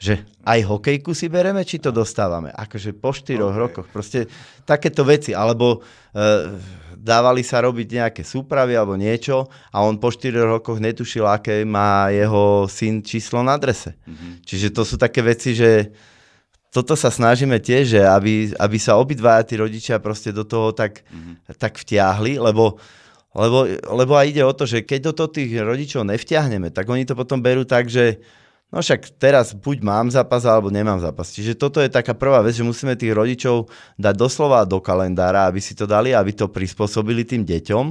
že aj hokejku si bereme, či to dostávame. Akože po štyroch okay. rokoch. Proste takéto veci. Alebo uh, dávali sa robiť nejaké súpravy alebo niečo a on po 4 rokoch netušil, aké má jeho syn číslo na adrese. Mm-hmm. Čiže to sú také veci, že toto sa snažíme tiež, že aby, aby sa obidvaja tí rodičia proste do toho tak, mm-hmm. tak vtiahli, lebo Lebo, lebo aj ide o to, že keď do toho tých rodičov nevťahneme, tak oni to potom berú tak, že no však teraz buď mám zápas, alebo nemám zápas. Čiže toto je taká prvá vec, že musíme tých rodičov dať doslova do kalendára, aby si to dali, aby to prispôsobili tým deťom,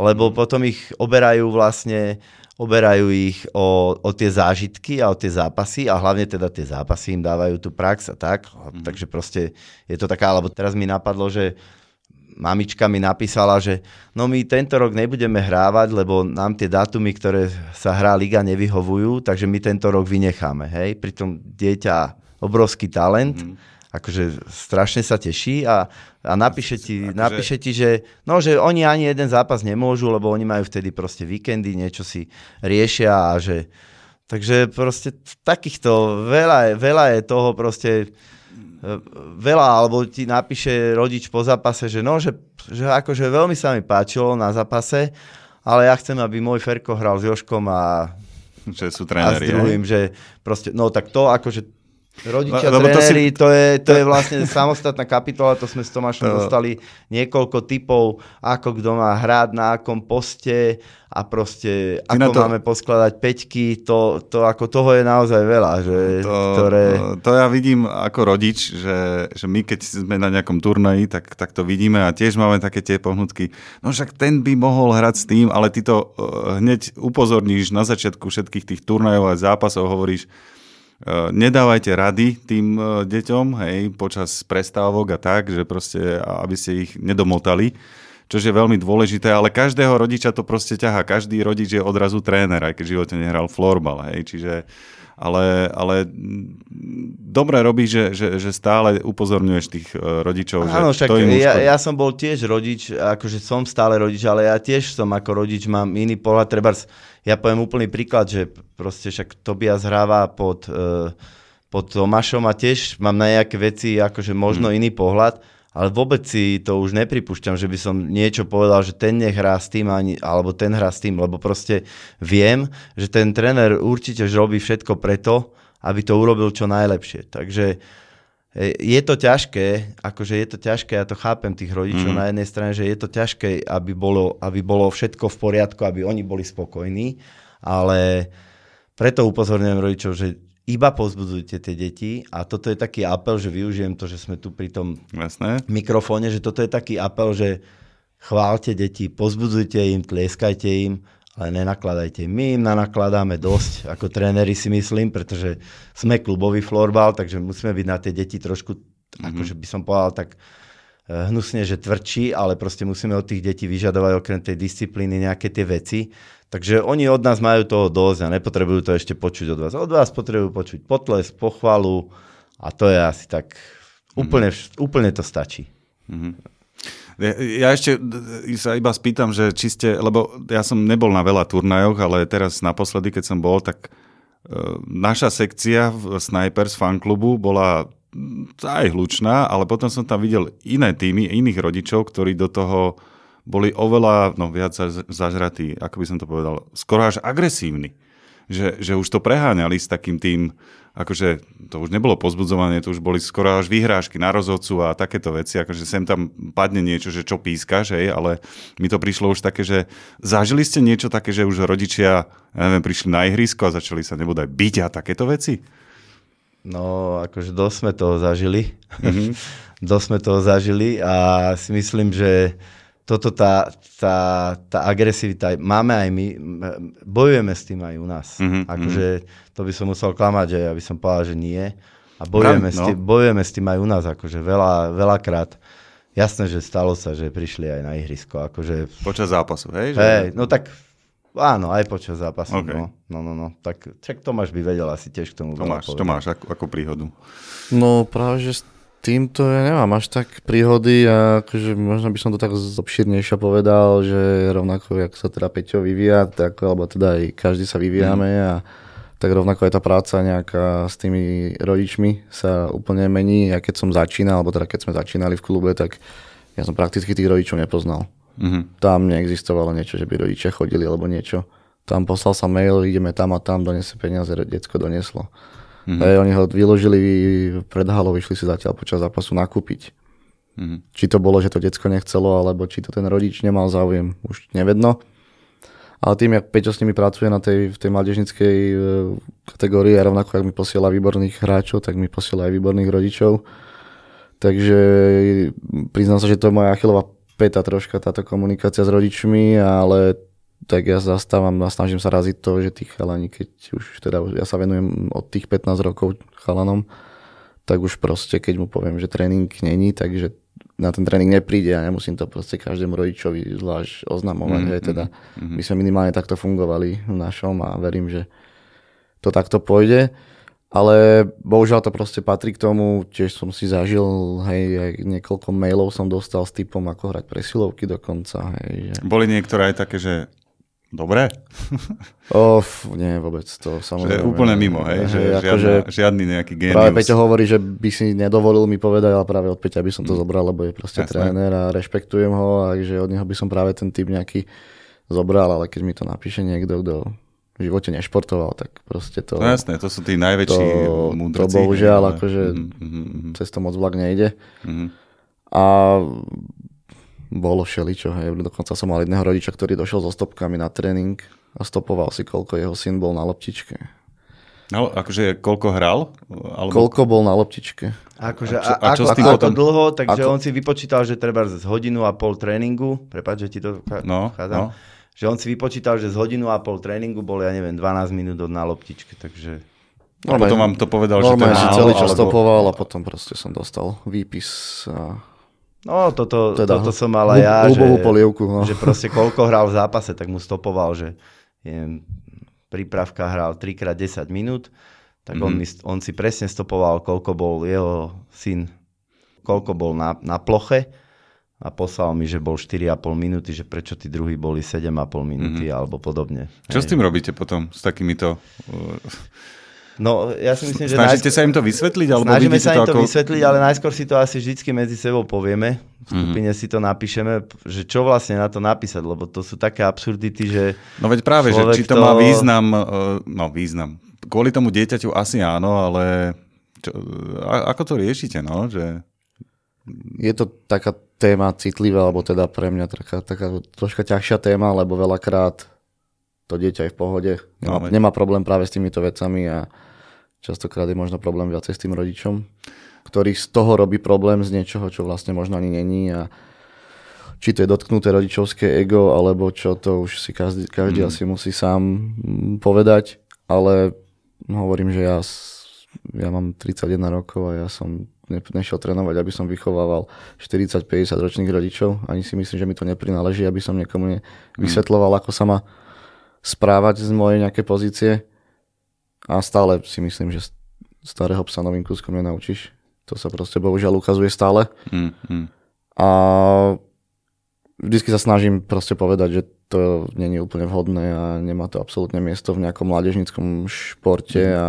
lebo potom ich oberajú vlastne oberajú ich o, o tie zážitky a o tie zápasy a hlavne teda tie zápasy im dávajú tú prax a tak. Mm. Takže proste je to taká, alebo teraz mi napadlo, že mamička mi napísala, že no my tento rok nebudeme hrávať, lebo nám tie dátumy, ktoré sa hrá liga, nevyhovujú, takže my tento rok vynecháme. Hej? Pritom dieťa obrovský talent, mm. akože strašne sa teší a a napíše ti, akože... napíše ti, že, no, že oni ani jeden zápas nemôžu, lebo oni majú vtedy proste víkendy, niečo si riešia a že... Takže proste takýchto, veľa veľa je toho proste, veľa, alebo ti napíše rodič po zápase, že no, že, že akože veľmi sa mi páčilo na zápase, ale ja chcem, aby môj Ferko hral s Joškom a že sú tréneri. A s druhým, že proste, no tak to akože Rodičia, Lebo tréneri, to, si... to, je, to je vlastne samostatná kapitola, to sme s Tomášom to... dostali niekoľko typov, ako kto má hrať, na akom poste a proste Ty ako to... máme poskladať peťky, to, to ako toho je naozaj veľa. Že, to, ktoré... to ja vidím ako rodič, že, že my keď sme na nejakom turnaji, tak, tak to vidíme a tiež máme také tie pohnutky. No však ten by mohol hrať s tým, ale ty to uh, hneď upozorníš na začiatku všetkých tých turnajov a zápasov, hovoríš, Eh, nedávajte rady tým eh, deťom, hej, počas prestávok a tak, že proste, aby ste ich nedomotali, čo je veľmi dôležité, ale každého rodiča to proste ťaha. Každý rodič je odrazu tréner, aj keď v živote nehral florbal, hej, čiže ale, ale dobre robí, že, že, že stále upozorňuješ tých eh, rodičov. Áno, že však to im ja, ja som bol tiež rodič, akože som stále rodič, ale ja tiež som ako rodič, mám iný pohľad, treba ja poviem úplný príklad, že proste však Tobias hráva pod, uh, pod Tomášom a tiež mám na nejaké veci akože možno hmm. iný pohľad, ale vôbec si to už nepripúšťam, že by som niečo povedal, že ten nehrá s tým, ani, alebo ten hrá s tým, lebo proste viem, že ten tréner určite robí všetko preto, aby to urobil čo najlepšie. Takže je to ťažké, akože je to ťažké, ja to chápem tých rodičov mm. na jednej strane, že je to ťažké, aby bolo, aby bolo všetko v poriadku, aby oni boli spokojní, ale preto upozorňujem rodičov, že iba pozbudzujte tie deti a toto je taký apel, že využijem to, že sme tu pri tom Jasné. mikrofóne, že toto je taký apel, že chválte deti, pozbudzujte im, tlieskajte im, ale nenakladajte. My im nakladáme dosť, ako tréneri si myslím, pretože sme klubový florbal, takže musíme byť na tie deti trošku, mm-hmm. akože by som povedal tak eh, hnusne, že tvrdší, ale proste musíme od tých detí vyžadovať okrem tej disciplíny nejaké tie veci. Takže oni od nás majú toho dosť a nepotrebujú to ešte počuť od vás. Od vás potrebujú počuť potles, pochvalu a to je asi tak, úplne, mm-hmm. úplne to stačí. Mm-hmm. Ja ešte sa iba spýtam, že či ste, lebo ja som nebol na veľa turnajoch, ale teraz naposledy, keď som bol, tak e, naša sekcia v Snipers fanklubu bola aj hlučná, ale potom som tam videl iné týmy, iných rodičov, ktorí do toho boli oveľa no, viac zažratí, ako by som to povedal, skoro až agresívni. Že, že už to preháňali s takým tým, akože to už nebolo pozbudzovanie, to už boli skoro až vyhrážky na rozhodcu a takéto veci, akože sem tam padne niečo, že čo pískaš, hej, ale mi to prišlo už také, že zažili ste niečo také, že už rodičia, ja neviem, prišli na ihrisko a začali sa nebodaj byť a takéto veci? No, akože dosť sme toho zažili. Mm-hmm. dosť sme toho zažili a si myslím, že toto tá, tá, tá agresivita, máme aj my, bojujeme s tým aj u nás. Mm-hmm. Akože to by som musel klamať, že ja by som povedal, že nie. A bojujeme, no. s, tým, bojujeme s tým aj u nás, akože veľa, veľakrát. Jasné, že stalo sa, že prišli aj na ihrisko. Akože... Počas zápasu, hej? Že... Hej, no tak áno, aj počas zápasu. Okay. No, no, no, no. Tak čak Tomáš by vedel asi tiež k tomu Tomáš, Tomáš, ako, ako príhodu? No práve, že týmto ja nemám až tak príhody a akože možno by som to tak obširnejšie povedal, že rovnako, jak sa teda Peťo vyvíja, tak, alebo teda aj každý sa vyvíjame mm. a tak rovnako aj tá práca nejaká s tými rodičmi sa úplne mení. Ja keď som začínal, alebo teda keď sme začínali v klube, tak ja som prakticky tých rodičov nepoznal. Mm-hmm. Tam neexistovalo niečo, že by rodičia chodili alebo niečo. Tam poslal sa mail, ideme tam a tam, donese peniaze, detsko doneslo. Mm-hmm. Hej, oni ho vyložili pred halou, išli si zatiaľ počas zápasu nakúpiť. Mm-hmm. Či to bolo, že to decko nechcelo, alebo či to ten rodič nemal záujem, už nevedno. Ale tým, jak Peťo s nimi pracuje na tej, v tej mládežnickej e, kategórii a rovnako, ak mi posiela výborných hráčov, tak mi posiela aj výborných rodičov. Takže priznám sa, že to je moja achilová peta troška táto komunikácia s rodičmi, ale tak ja zastávam a snažím sa raziť to, že tých chalani, keď už teda ja sa venujem od tých 15 rokov chalanom, tak už proste, keď mu poviem, že tréning není, takže na ten tréning nepríde a nemusím to proste každému rodičovi zvlášť oznamovať. Mm, hej, teda mm, my sme minimálne takto fungovali v našom a verím, že to takto pôjde. Ale bohužiaľ to proste patrí k tomu, tiež som si zažil, hej, aj niekoľko mailov som dostal s typom, ako hrať presilovky dokonca. Hej, že... Boli niektoré aj také, že Dobre? Of, nie, vôbec to samozrejme. Že úplne mimo, hej? Že, hej, žiadna, že žiadny nejaký genius. Práve Peťo hovorí, že by si nedovolil mi povedať, ale práve od Peťa by som to mm. zobral, lebo je proste Jasne. tréner a rešpektujem ho a že od neho by som práve ten typ nejaký zobral, ale keď mi to napíše niekto, kto v živote nešportoval, tak proste to... No jasné, to sú tí najväčší to, múdrci. To bohužiaľ, ale... akože mm-hmm. cez to moc vlak nejde. Mm-hmm. A bolo všeličo. Hej. Dokonca som mal jedného rodiča, ktorý došiel so stopkami na tréning a stopoval si, koľko jeho syn bol na loptičke. No, akože koľko hral? Alebo... Koľko bol na loptičke. Akože, a, čo, a, čo ako, s tým potom... dlho, takže ako... on si vypočítal, že treba z hodinu a pol tréningu, prepáč, že ti to no, no. že on si vypočítal, že z hodinu a pol tréningu bol, ja neviem, 12 minút na loptičke, takže... No, a potom vám to povedal, že to je málo, celý čas alebo... stopoval a potom proste som dostal výpis a No, toto, teda, toto som mal aj ja, že, polievku, no. že proste koľko hral v zápase, tak mu stopoval, že je, prípravka hral 3x10 minút, tak mm-hmm. on, mhm. mi, on si presne stopoval, koľko bol jeho syn, koľko bol na, na ploche a poslal mi, že bol 4,5 minúty, že prečo tí druhí boli 7,5 minúty mm-hmm. alebo podobne. Čo Hej. s tým robíte potom, s takýmito... No, ja si myslím, že... Snažíte najskôr... sa im to vysvetliť? Alebo Snažíme sa im to, ako... vysvetliť, ale najskôr si to asi vždycky medzi sebou povieme. V skupine mm-hmm. si to napíšeme, že čo vlastne na to napísať, lebo to sú také absurdity, že... No veď práve, že či to, to má význam, e, no význam. Kvôli tomu dieťaťu asi áno, ale čo, a, ako to riešite, no? Že... Je to taká téma citlivá, alebo teda pre mňa taká, taká troška ťažšia téma, lebo veľakrát to dieťa je v pohode, nemá, no, nemá problém práve s týmito vecami a Častokrát je možno problém viacej s tým rodičom, ktorý z toho robí problém z niečoho, čo vlastne možno ani není a či to je dotknuté rodičovské ego, alebo čo, to už si každý, každý mm. asi musí sám mm, povedať, ale hovorím, že ja, ja mám 31 rokov a ja som nešiel trénovať, aby som vychovával 40-50 ročných rodičov. Ani si myslím, že mi to neprináleží, aby som niekomu mm. vysvetloval, ako sa má správať z mojej nejaké pozície. A stále si myslím, že starého psa novým kúskom nenaučíš. To sa proste bohužiaľ ukazuje stále. Mm, mm. A vždycky sa snažím proste povedať, že to není úplne vhodné a nemá to absolútne miesto v nejakom mládežníckom športe mm. a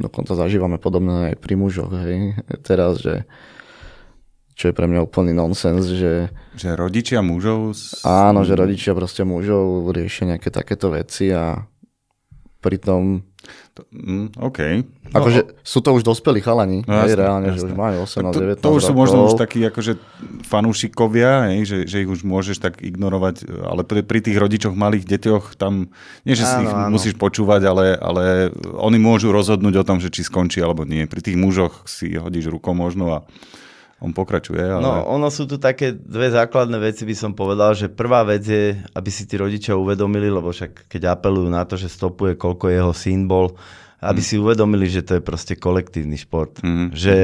dokonca zažívame podobné aj pri mužoch. Hej. Teraz, že čo je pre mňa úplný nonsens, že... Že rodičia mužov... Áno, že rodičia proste mužov riešia nejaké takéto veci a pritom... Mm, OK. No, akože sú to už dospelí chalani, no, jasne, reálne, jasne. že už majú 18, 19 To, to už sú možno už takí akože fanúšikovia, hej, že, že ich už môžeš tak ignorovať, ale pri, pri tých rodičoch malých deťoch tam, nie že si ich áno. musíš počúvať, ale, ale oni môžu rozhodnúť o tom, že či skončí alebo nie. Pri tých mužoch si hodíš rukou možno a on pokračuje. Ale... No, ono sú tu také dve základné veci, by som povedal, že prvá vec je, aby si tí rodičia uvedomili, lebo však keď apelujú na to, že stopuje, koľko jeho syn bol, aby mm. si uvedomili, že to je proste kolektívny šport. Mm. Že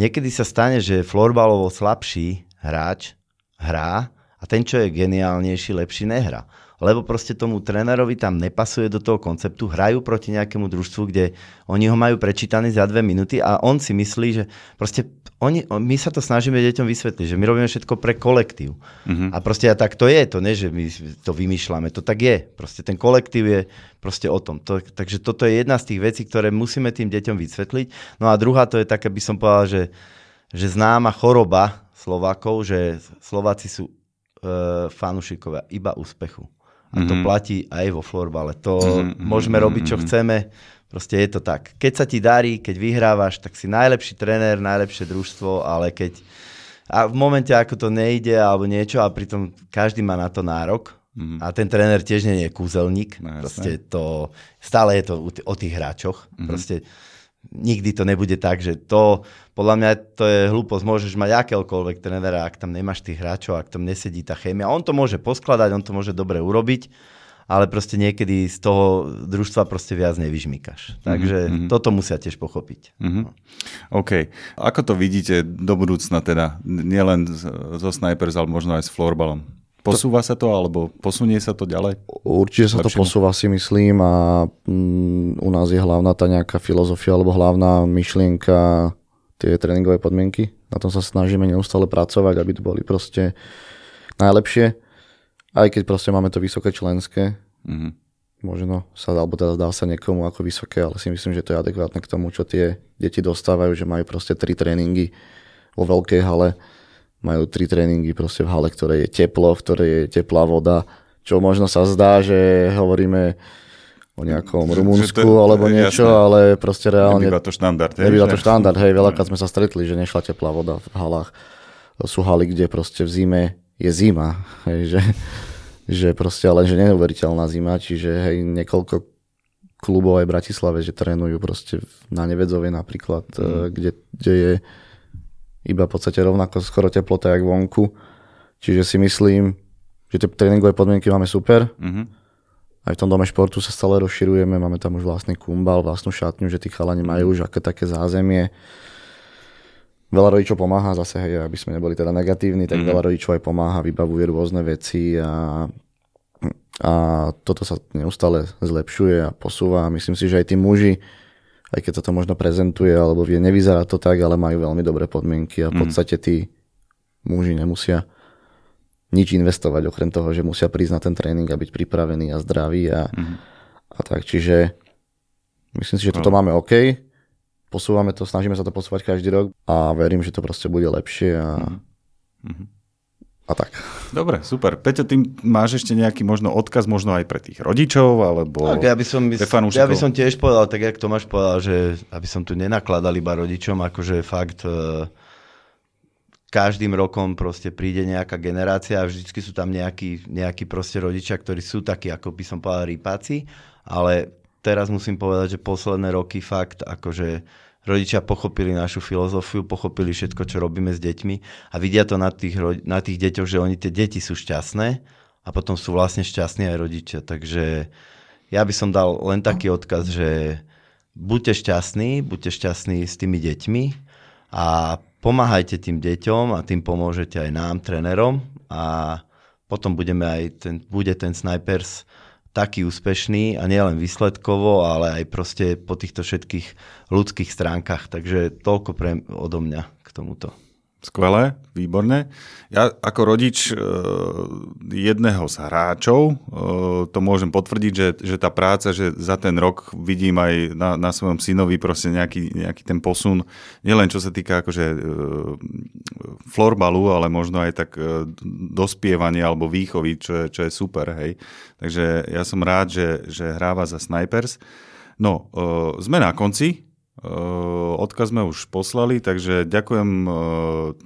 niekedy sa stane, že florbalovo slabší hráč hrá a ten, čo je geniálnejší, lepší nehrá lebo proste tomu trénerovi tam nepasuje do toho konceptu, hrajú proti nejakému družstvu, kde oni ho majú prečítaný za dve minúty a on si myslí, že proste oni, my sa to snažíme deťom vysvetliť, že my robíme všetko pre kolektív. Uh-huh. A proste a tak to je, to nie, že my to vymýšľame, to tak je. Proste ten kolektív je proste o tom. To, takže toto je jedna z tých vecí, ktoré musíme tým deťom vysvetliť. No a druhá to je také, by som povedal, že, že známa choroba Slovákov, že Slováci sú e, fanúšikovia iba úspechu. A to mm-hmm. platí aj vo florbale. To mm-hmm. môžeme robiť, čo mm-hmm. chceme. Proste je to tak. Keď sa ti darí, keď vyhrávaš, tak si najlepší tréner, najlepšie družstvo, ale keď a v momente, ako to nejde alebo niečo a pritom každý má na to nárok, Mm. A ten tréner tiež nie je kúzelník. No, Proste to, stále je to o tých hráčoch. Mm. Proste nikdy to nebude tak, že to, podľa mňa to je hlúposť, môžeš mať akéhokoľvek trénera, ak tam nemáš tých hráčov, ak tam nesedí tá chémia. On to môže poskladať, on to môže dobre urobiť, ale proste niekedy z toho družstva proste viac nevyžmykaš. Takže mm-hmm. toto musia tiež pochopiť. Mm-hmm. OK. Ako to vidíte do budúcna teda? Nielen zo Snipers, ale možno aj s florbalom? Posúva sa to, alebo posunie sa to ďalej? Určite sa to posúva, si myslím, a mm, u nás je hlavná tá nejaká filozofia, alebo hlavná myšlienka tie tréningové podmienky. Na tom sa snažíme neustále pracovať, aby to boli proste najlepšie. Aj keď proste máme to vysoké členské, mm-hmm. možno sa, alebo teda dá sa niekomu ako vysoké, ale si myslím, že to je adekvátne k tomu, čo tie deti dostávajú, že majú proste tri tréningy vo veľkej hale majú tri tréningy proste v hale, ktoré je teplo, v ktorej je teplá voda, čo možno sa zdá, že hovoríme o nejakom Rumunsku to, alebo niečo, jasné. ale proste reálne... Nebýva to štandard. Hej, nebýva to štandard, hej, veľakrát sme sa stretli, že nešla teplá voda v halách. Sú haly, kde proste v zime je zima, hej, že, že proste len, že neuveriteľná zima, čiže hej, niekoľko klubov aj v Bratislave, že trénujú proste na Nevedzovej napríklad, mm. kde, kde je iba v podstate rovnako skoro teplota, jak vonku. Čiže si myslím, že tie tréningové podmienky máme super. Mm-hmm. Aj v tom dome športu sa stále rozširujeme, máme tam už vlastný kumbal, vlastnú šatňu, že tí chalani majú už aké také zázemie. Veľa rodičov pomáha, zase hej, aby sme neboli teda negatívni, tak mm-hmm. veľa rodičov aj pomáha, vybavuje rôzne veci a, a toto sa neustále zlepšuje a posúva. Myslím si, že aj tí muži, aj keď sa to možno prezentuje, alebo vie, nevyzerá to tak, ale majú veľmi dobré podmienky a v mhm. podstate tí muži nemusia nič investovať, okrem toho, že musia prísť na ten tréning a byť pripravený a zdravý a, mm. a tak. Čiže myslím si, že toto no. máme OK, posúvame to, snažíme sa to posúvať každý rok a verím, že to proste bude lepšie a, mm a tak. Dobre, super. Peťo, ty máš ešte nejaký možno odkaz, možno aj pre tých rodičov, alebo tak, ja by som, ja by som tiež povedal, tak jak Tomáš povedal, že aby som tu nenakladal iba rodičom, akože fakt uh, každým rokom proste príde nejaká generácia a vždycky sú tam nejakí, nejakí proste rodičia, ktorí sú takí, ako by som povedal, rýpáci, ale teraz musím povedať, že posledné roky fakt akože rodičia pochopili našu filozofiu, pochopili všetko, čo robíme s deťmi a vidia to na tých, na tých deťoch, že oni tie deti sú šťastné a potom sú vlastne šťastní aj rodičia. Takže ja by som dal len taký odkaz, že buďte šťastní, buďte šťastní s tými deťmi a pomáhajte tým deťom a tým pomôžete aj nám, trénerom a potom budeme aj ten, bude ten snipers taký úspešný a nielen výsledkovo, ale aj proste po týchto všetkých ľudských stránkach. Takže toľko pre odo mňa k tomuto. Skvelé, výborné. Ja ako rodič e, jedného z hráčov e, to môžem potvrdiť, že, že tá práca, že za ten rok vidím aj na, na svojom synovi proste nejaký, nejaký ten posun, nielen čo sa týka akože e, florbalu, ale možno aj tak dospievania alebo výchovy, čo je, čo je super, hej. Takže ja som rád, že, že hráva za Snipers. No, sme na konci, odkaz sme už poslali, takže ďakujem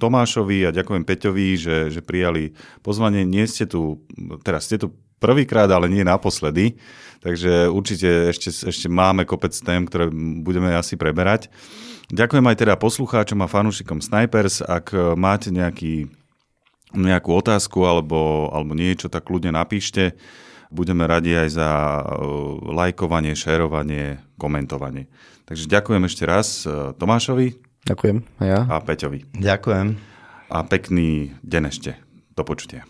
Tomášovi a ďakujem Peťovi, že, že prijali pozvanie. Nie ste tu, teraz ste tu prvýkrát, ale nie naposledy, takže určite ešte, ešte máme kopec tém, ktoré budeme asi preberať. Ďakujem aj teda poslucháčom a fanúšikom Snipers. Ak máte nejaký, nejakú otázku alebo, alebo niečo, tak kľudne napíšte. Budeme radi aj za lajkovanie, šerovanie, komentovanie. Takže ďakujem ešte raz e, Tomášovi. Ďakujem. A ja. A Peťovi. Ďakujem. A pekný deň ešte. Do počutia.